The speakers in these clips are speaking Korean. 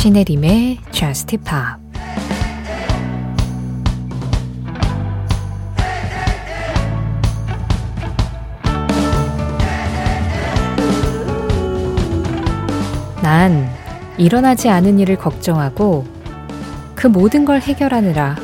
신혜림의 Just Pop 난 일어나지 않은 일을 걱정하고 그 모든 걸 해결하느라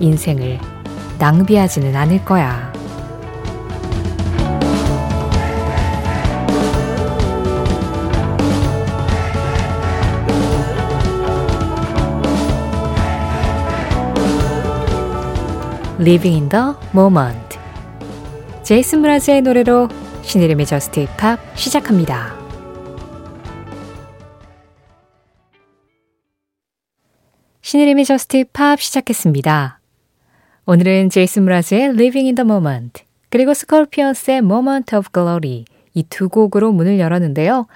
인생을 낭비하지는 않을 거야. Living in the Moment 제이슨 므라즈의 노래로 신혜림의 Just Pop 시작합니다. 신혜림의 Just Pop 시작했습니다. 오늘은 제이슨 므라즈의 Living in the Moment 그리고 스콜피언스의 Moment of Glory 이두 곡으로 문을 열었는데요.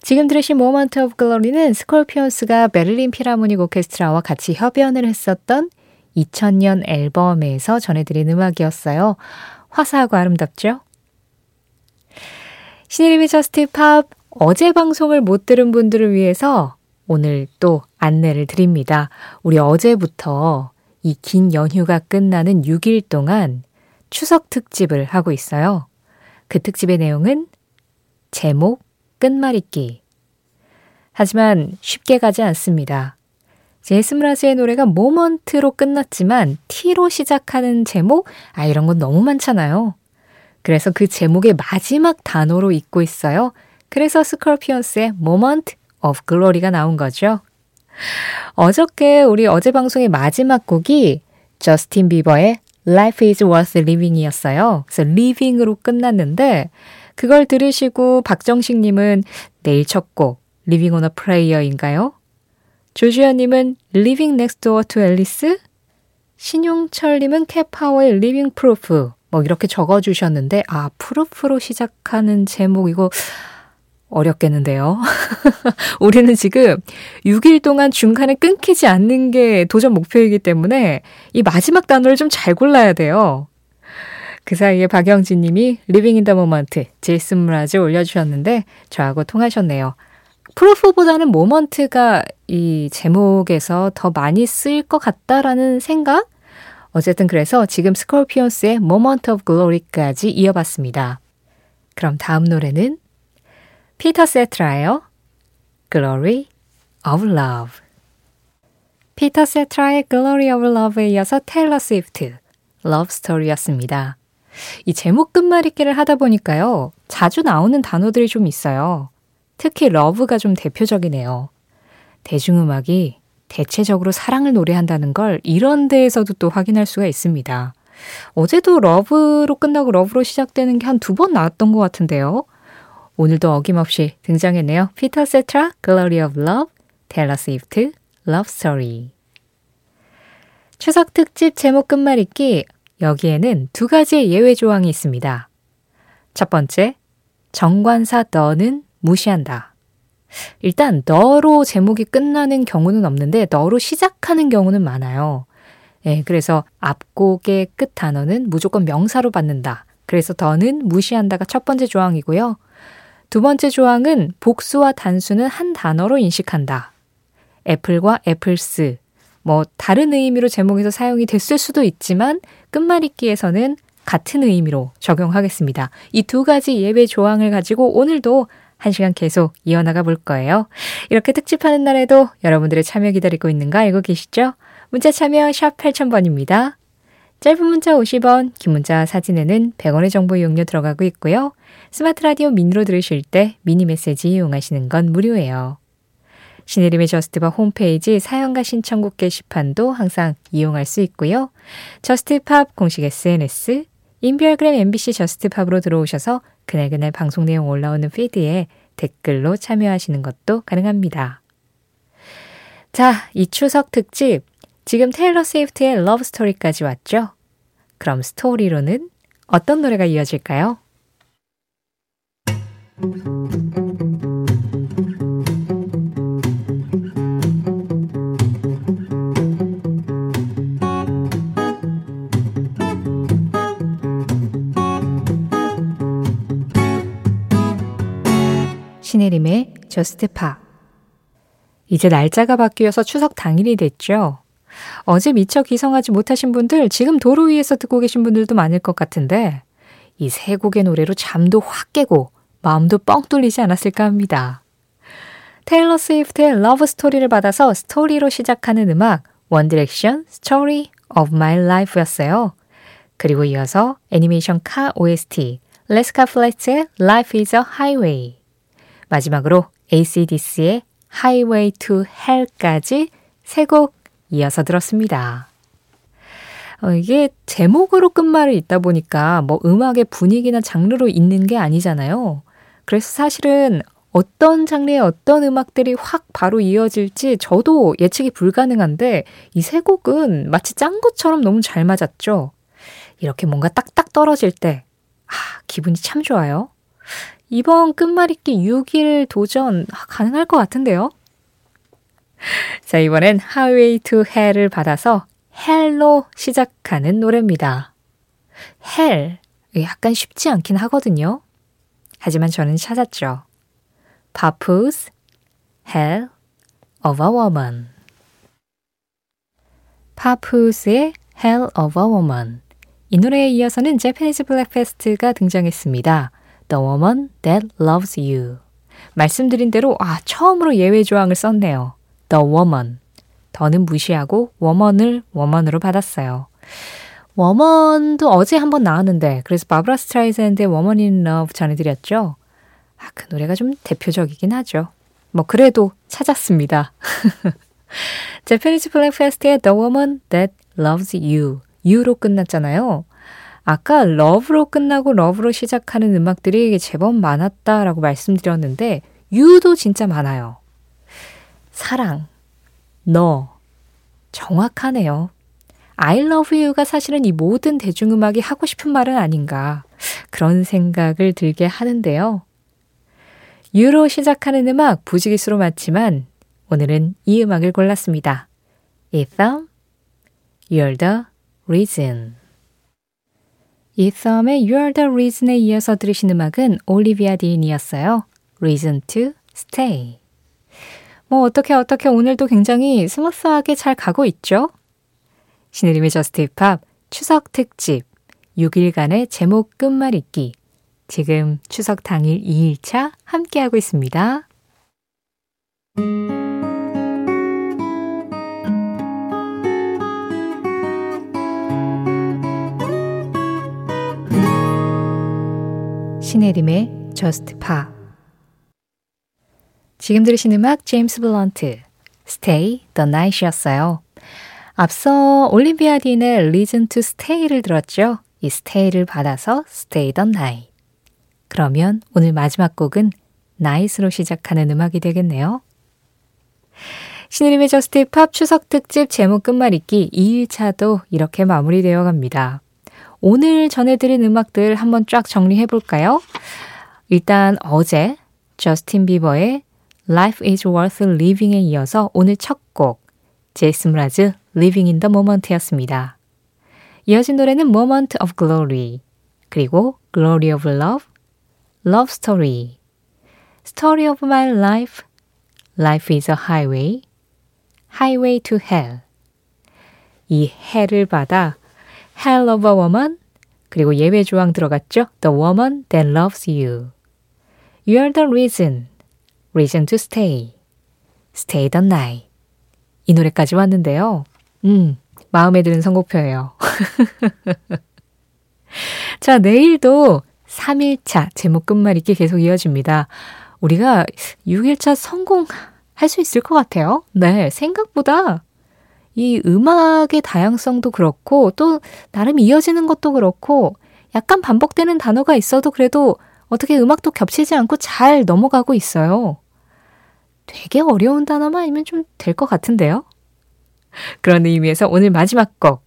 지금 들으신 Moment of Glory는 스콜피언스가 베를린 필하모닉 오케스트라와 같이 협연을 했었던 2000년 앨범에서 전해드린 음악이었어요. 화사하고 아름답죠? 신의림의 저스트 팝 어제 방송을 못 들은 분들을 위해서 오늘 또 안내를 드립니다. 우리 어제부터 이 긴 연휴가 끝나는 6일 동안 추석 특집을 하고 있어요. 그 특집의 내용은 제목 끝말잇기. 하지만 쉽게 가지 않습니다. 제스무라즈의 노래가 모먼트로 끝났지만 T로 시작하는 제목? 아, 이런 건 너무 많잖아요. 그래서 그 제목의 마지막 단어로 읽고 있어요. 그래서 스컬피언스의 Moment of Glory가 나온 거죠. 어저께 우리 어제 방송의 마지막 곡이 저스틴 비버의 Life is worth living 이었어요. 그래서 living으로 끝났는데 그걸 들으시고 박정식님은 내일 첫 곡 Living on a Prayer인가요? 조주현님은 Living Next Door to Alice? 신용철님은 캣파워의 Living Proof. 뭐 이렇게 적어주셨는데, 아, Proof로 시작하는 제목 이거 어렵겠는데요. 우리는 지금 6일 동안 중간에 끊기지 않는 게 도전 목표이기 때문에 이 마지막 단어를 좀 잘 골라야 돼요. 그 사이에 박영진 님이 Living in the Moment, 제이슨 므라즈 올려주셨는데 저하고 통하셨네요. Proof보다는 Moment가 이 제목에서 더 많이 쓰일 것 같다라는 생각? 어쨌든 그래서 지금 스콜피온스의 Moment of Glory까지 이어봤습니다. 그럼 다음 노래는 피터 세트라예요. Glory of Love. 피터 세트라의 Glory of Love에 이어서 테일러 스위프트 Love Story였습니다. 이 제목 끝말잇기를 하다 보니까요. 자주 나오는 단어들이 좀 있어요. 특히 Love가 좀 대표적이네요. 대중음악이 대체적으로 사랑을 노래한다는 걸 이런 데에서도 또 확인할 수가 있습니다. 어제도 Love로 끝나고 Love로 시작되는 게 한 두 번 나왔던 것 같은데요. 오늘도 어김없이 등장했네요. 피터 세트라, Glory of Love, 테일러 스위프트, Love Story. 추석 특집 제목 끝말잇기 여기에는 두 가지의 예외 조항이 있습니다. 첫 번째, 정관사 너는 무시한다. 일단 너로 제목이 끝나는 경우는 없는데 너로 시작하는 경우는 많아요. 예, 그래서 앞곡의 끝 단어는 무조건 명사로 받는다. 그래서 더는 무시한다가 첫 번째 조항이고요. 두 번째 조항은 복수와 단수는 한 단어로 인식한다. 애플과 애플스, 뭐 다른 의미로 제목에서 사용이 됐을 수도 있지만 끝말잇기에서는 같은 의미로 적용하겠습니다. 이 두 가지 예외 조항을 가지고 오늘도 한 시간 계속 이어나가 볼 거예요. 이렇게 특집하는 날에도 여러분들의 참여 기다리고 있는 거 알고 계시죠? 문자 참여 샵 8000번입니다. 짧은 문자 50원, 긴 문자 사진에는 100원의 정보 이용료 들어가고 있고요. 스마트 라디오 미니로 들으실 때 미니 메시지 이용하시는 건 무료예요. 신혜림의 저스트바 홈페이지 사연과 신청곡 게시판도 항상 이용할 수 있고요. Just Pop 공식 SNS, 인별그램 MBC Just Pop으로 들어오셔서 그날그날 방송 내용 올라오는 feed에 댓글로 참여하시는 것도 가능합니다. 자, 이 추석 특집 지금 테일러 스위프트의 Love Story까지 왔죠? 그럼 Story로는 어떤 노래가 이어질까요? Just Pop 이제 날짜가 바뀌어서 추석 당일이 됐죠. 어제 미처 귀성하지 못하신 분들, 지금 도로 위에서 듣고 계신 분들도 많을 것 같은데, 이 세 곡의 노래로 잠도 확 깨고 마음도 뻥 뚫리지 않았을까 합니다. 테일러 스위프트의 Love Story를 받아서 Story로 시작하는 음악, One Direction Story of My Life였어요. 그리고 이어서 애니메이션 카 OST, 레스카 플랫의 Life is a Highway. 마지막으로 ACDC의 Highway to Hell까지 세 곡 이어서 들었습니다. 어, 이게 제목으로 끝말을 잇다 보니까 뭐 음악의 분위기나 장르로 있는 게 아니잖아요. 그래서 사실은 어떤 장르의 어떤 음악들이 확 바로 이어질지 저도 예측이 불가능한데 이 세 곡은 마치 짠 것처럼 너무 잘 맞았죠. 이렇게 뭔가 딱딱 떨어질 때, 아, 기분이 참 좋아요. 이번 끝말잇기 6일 도전 가능할 것 같은데요? 자, 이번엔 Highway to Hell을 받아서 Hell로 시작하는 노래입니다. Hell, 약간 쉽지 않긴 하거든요. 하지만 저는 찾았죠. Papooz, Hell of a Woman. Papooz의 Hell of a Woman. 이 노래에 이어서는 Japanese Breakfast가 등장했습니다. The Woman That Loves You. 말씀드린 대로 아 처음으로 예외 조항을 썼네요. The Woman. The는 무시하고 Woman을 Woman으로 받았어요. Woman도 어제 한번 나왔는데 그래서 바브라 스트라이샌드의 Woman in Love 전해드렸죠. 아, 그 노래가 좀 대표적이긴 하죠. 뭐 그래도 찾았습니다. Japanese Breakfast의 The Woman That Loves You You로 끝났잖아요. 아까 Love로 끝나고 Love로 시작하는 음악들이 제법 많았다라고 말씀드렸는데 You도 진짜 많아요. 사랑, 너, 정확하네요. I love you가 사실은 이 모든 대중음악이 하고 싶은 말은 아닌가 그런 생각을 들게 하는데요. You로 시작하는 음악 부지기수로 많지만 오늘은 이 음악을 골랐습니다. Etham, You're the Reason. 이썸의 You Are the Reason에 이어서 들으신 음악은 올리비아 딘이었어요. Reason to Stay. 뭐 어떻게 어떻게 오늘도 굉장히 smooth하게 잘 가고 있죠? 신혜림의 Just Pop 추석 특집 6일간의 제목 끝말잇기 지금 추석 당일 2일차 함께하고 있습니다. 신혜림의 Just Pop 지금 들으신 음악 제임스 블런트 Stay the Night이었어요. 앞서 올리비아 딘의 Reason to Stay를 들었죠. 이 Stay를 받아서 Stay the Night. 그러면 오늘 마지막 곡은 Night으로 시작하는 음악이 되겠네요. 신혜림의 Just Pop 추석 특집 제목 끝말잇기 2일차도 이렇게 마무리되어 갑니다. 오늘 전해드린 음악들 한번 쫙 정리해 볼까요? 일단 어제 저스틴 비버의 Life is worth living에 이어서 오늘 첫 곡, 제이슨 므라즈 Living in the Moment였습니다. 이어진 노래는 Moment of Glory, 그리고 Glory of Love, Love Story, Story of My Life, Life is a Highway, Highway to Hell. 이 hell을 받아 Hell of a Woman, 그리고 예외 조항 들어갔죠? The Woman That Loves You. You are the reason. Reason to Stay. Stay the Night. 이 노래까지 왔는데요. 음, 마음에 드는 선곡표예요. 자, 내일도 3일차 제목 끝말잇기 계속 이어집니다. 우리가 6일차 성공할 수 있을 것 같아요. 네, 생각보다 이 음악의 다양성도 그렇고 또 나름 이어지는 것도 그렇고 약간 반복되는 단어가 있어도 그래도 어떻게 음악도 겹치지 않고 잘 넘어가고 있어요. 되게 어려운 단어만 아니면 좀 될 것 같은데요? 그런 의미에서 오늘 마지막 곡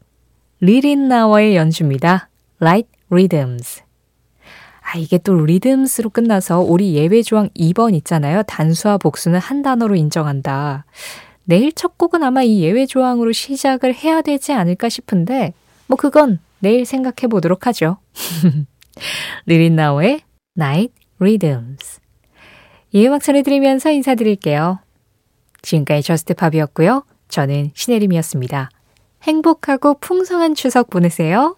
리린 나워의 연주입니다. Light Rhythms. 아, 이게 또 리듬스로 끝나서 우리 예외 조항 2번 있잖아요. 단수와 복수는 한 단어로 인정한다. 내일 첫 곡은 아마 이 예외 조항으로 시작을 해야 되지 않을까 싶은데, 뭐 그건 내일 생각해 보도록 하죠. 리린나우의 Night Rhythms. 이 음악 전해드리면서 인사드릴게요. 지금까지 저스트팝이었고요. 저는 신혜림이었습니다. 행복하고 풍성한 추석 보내세요.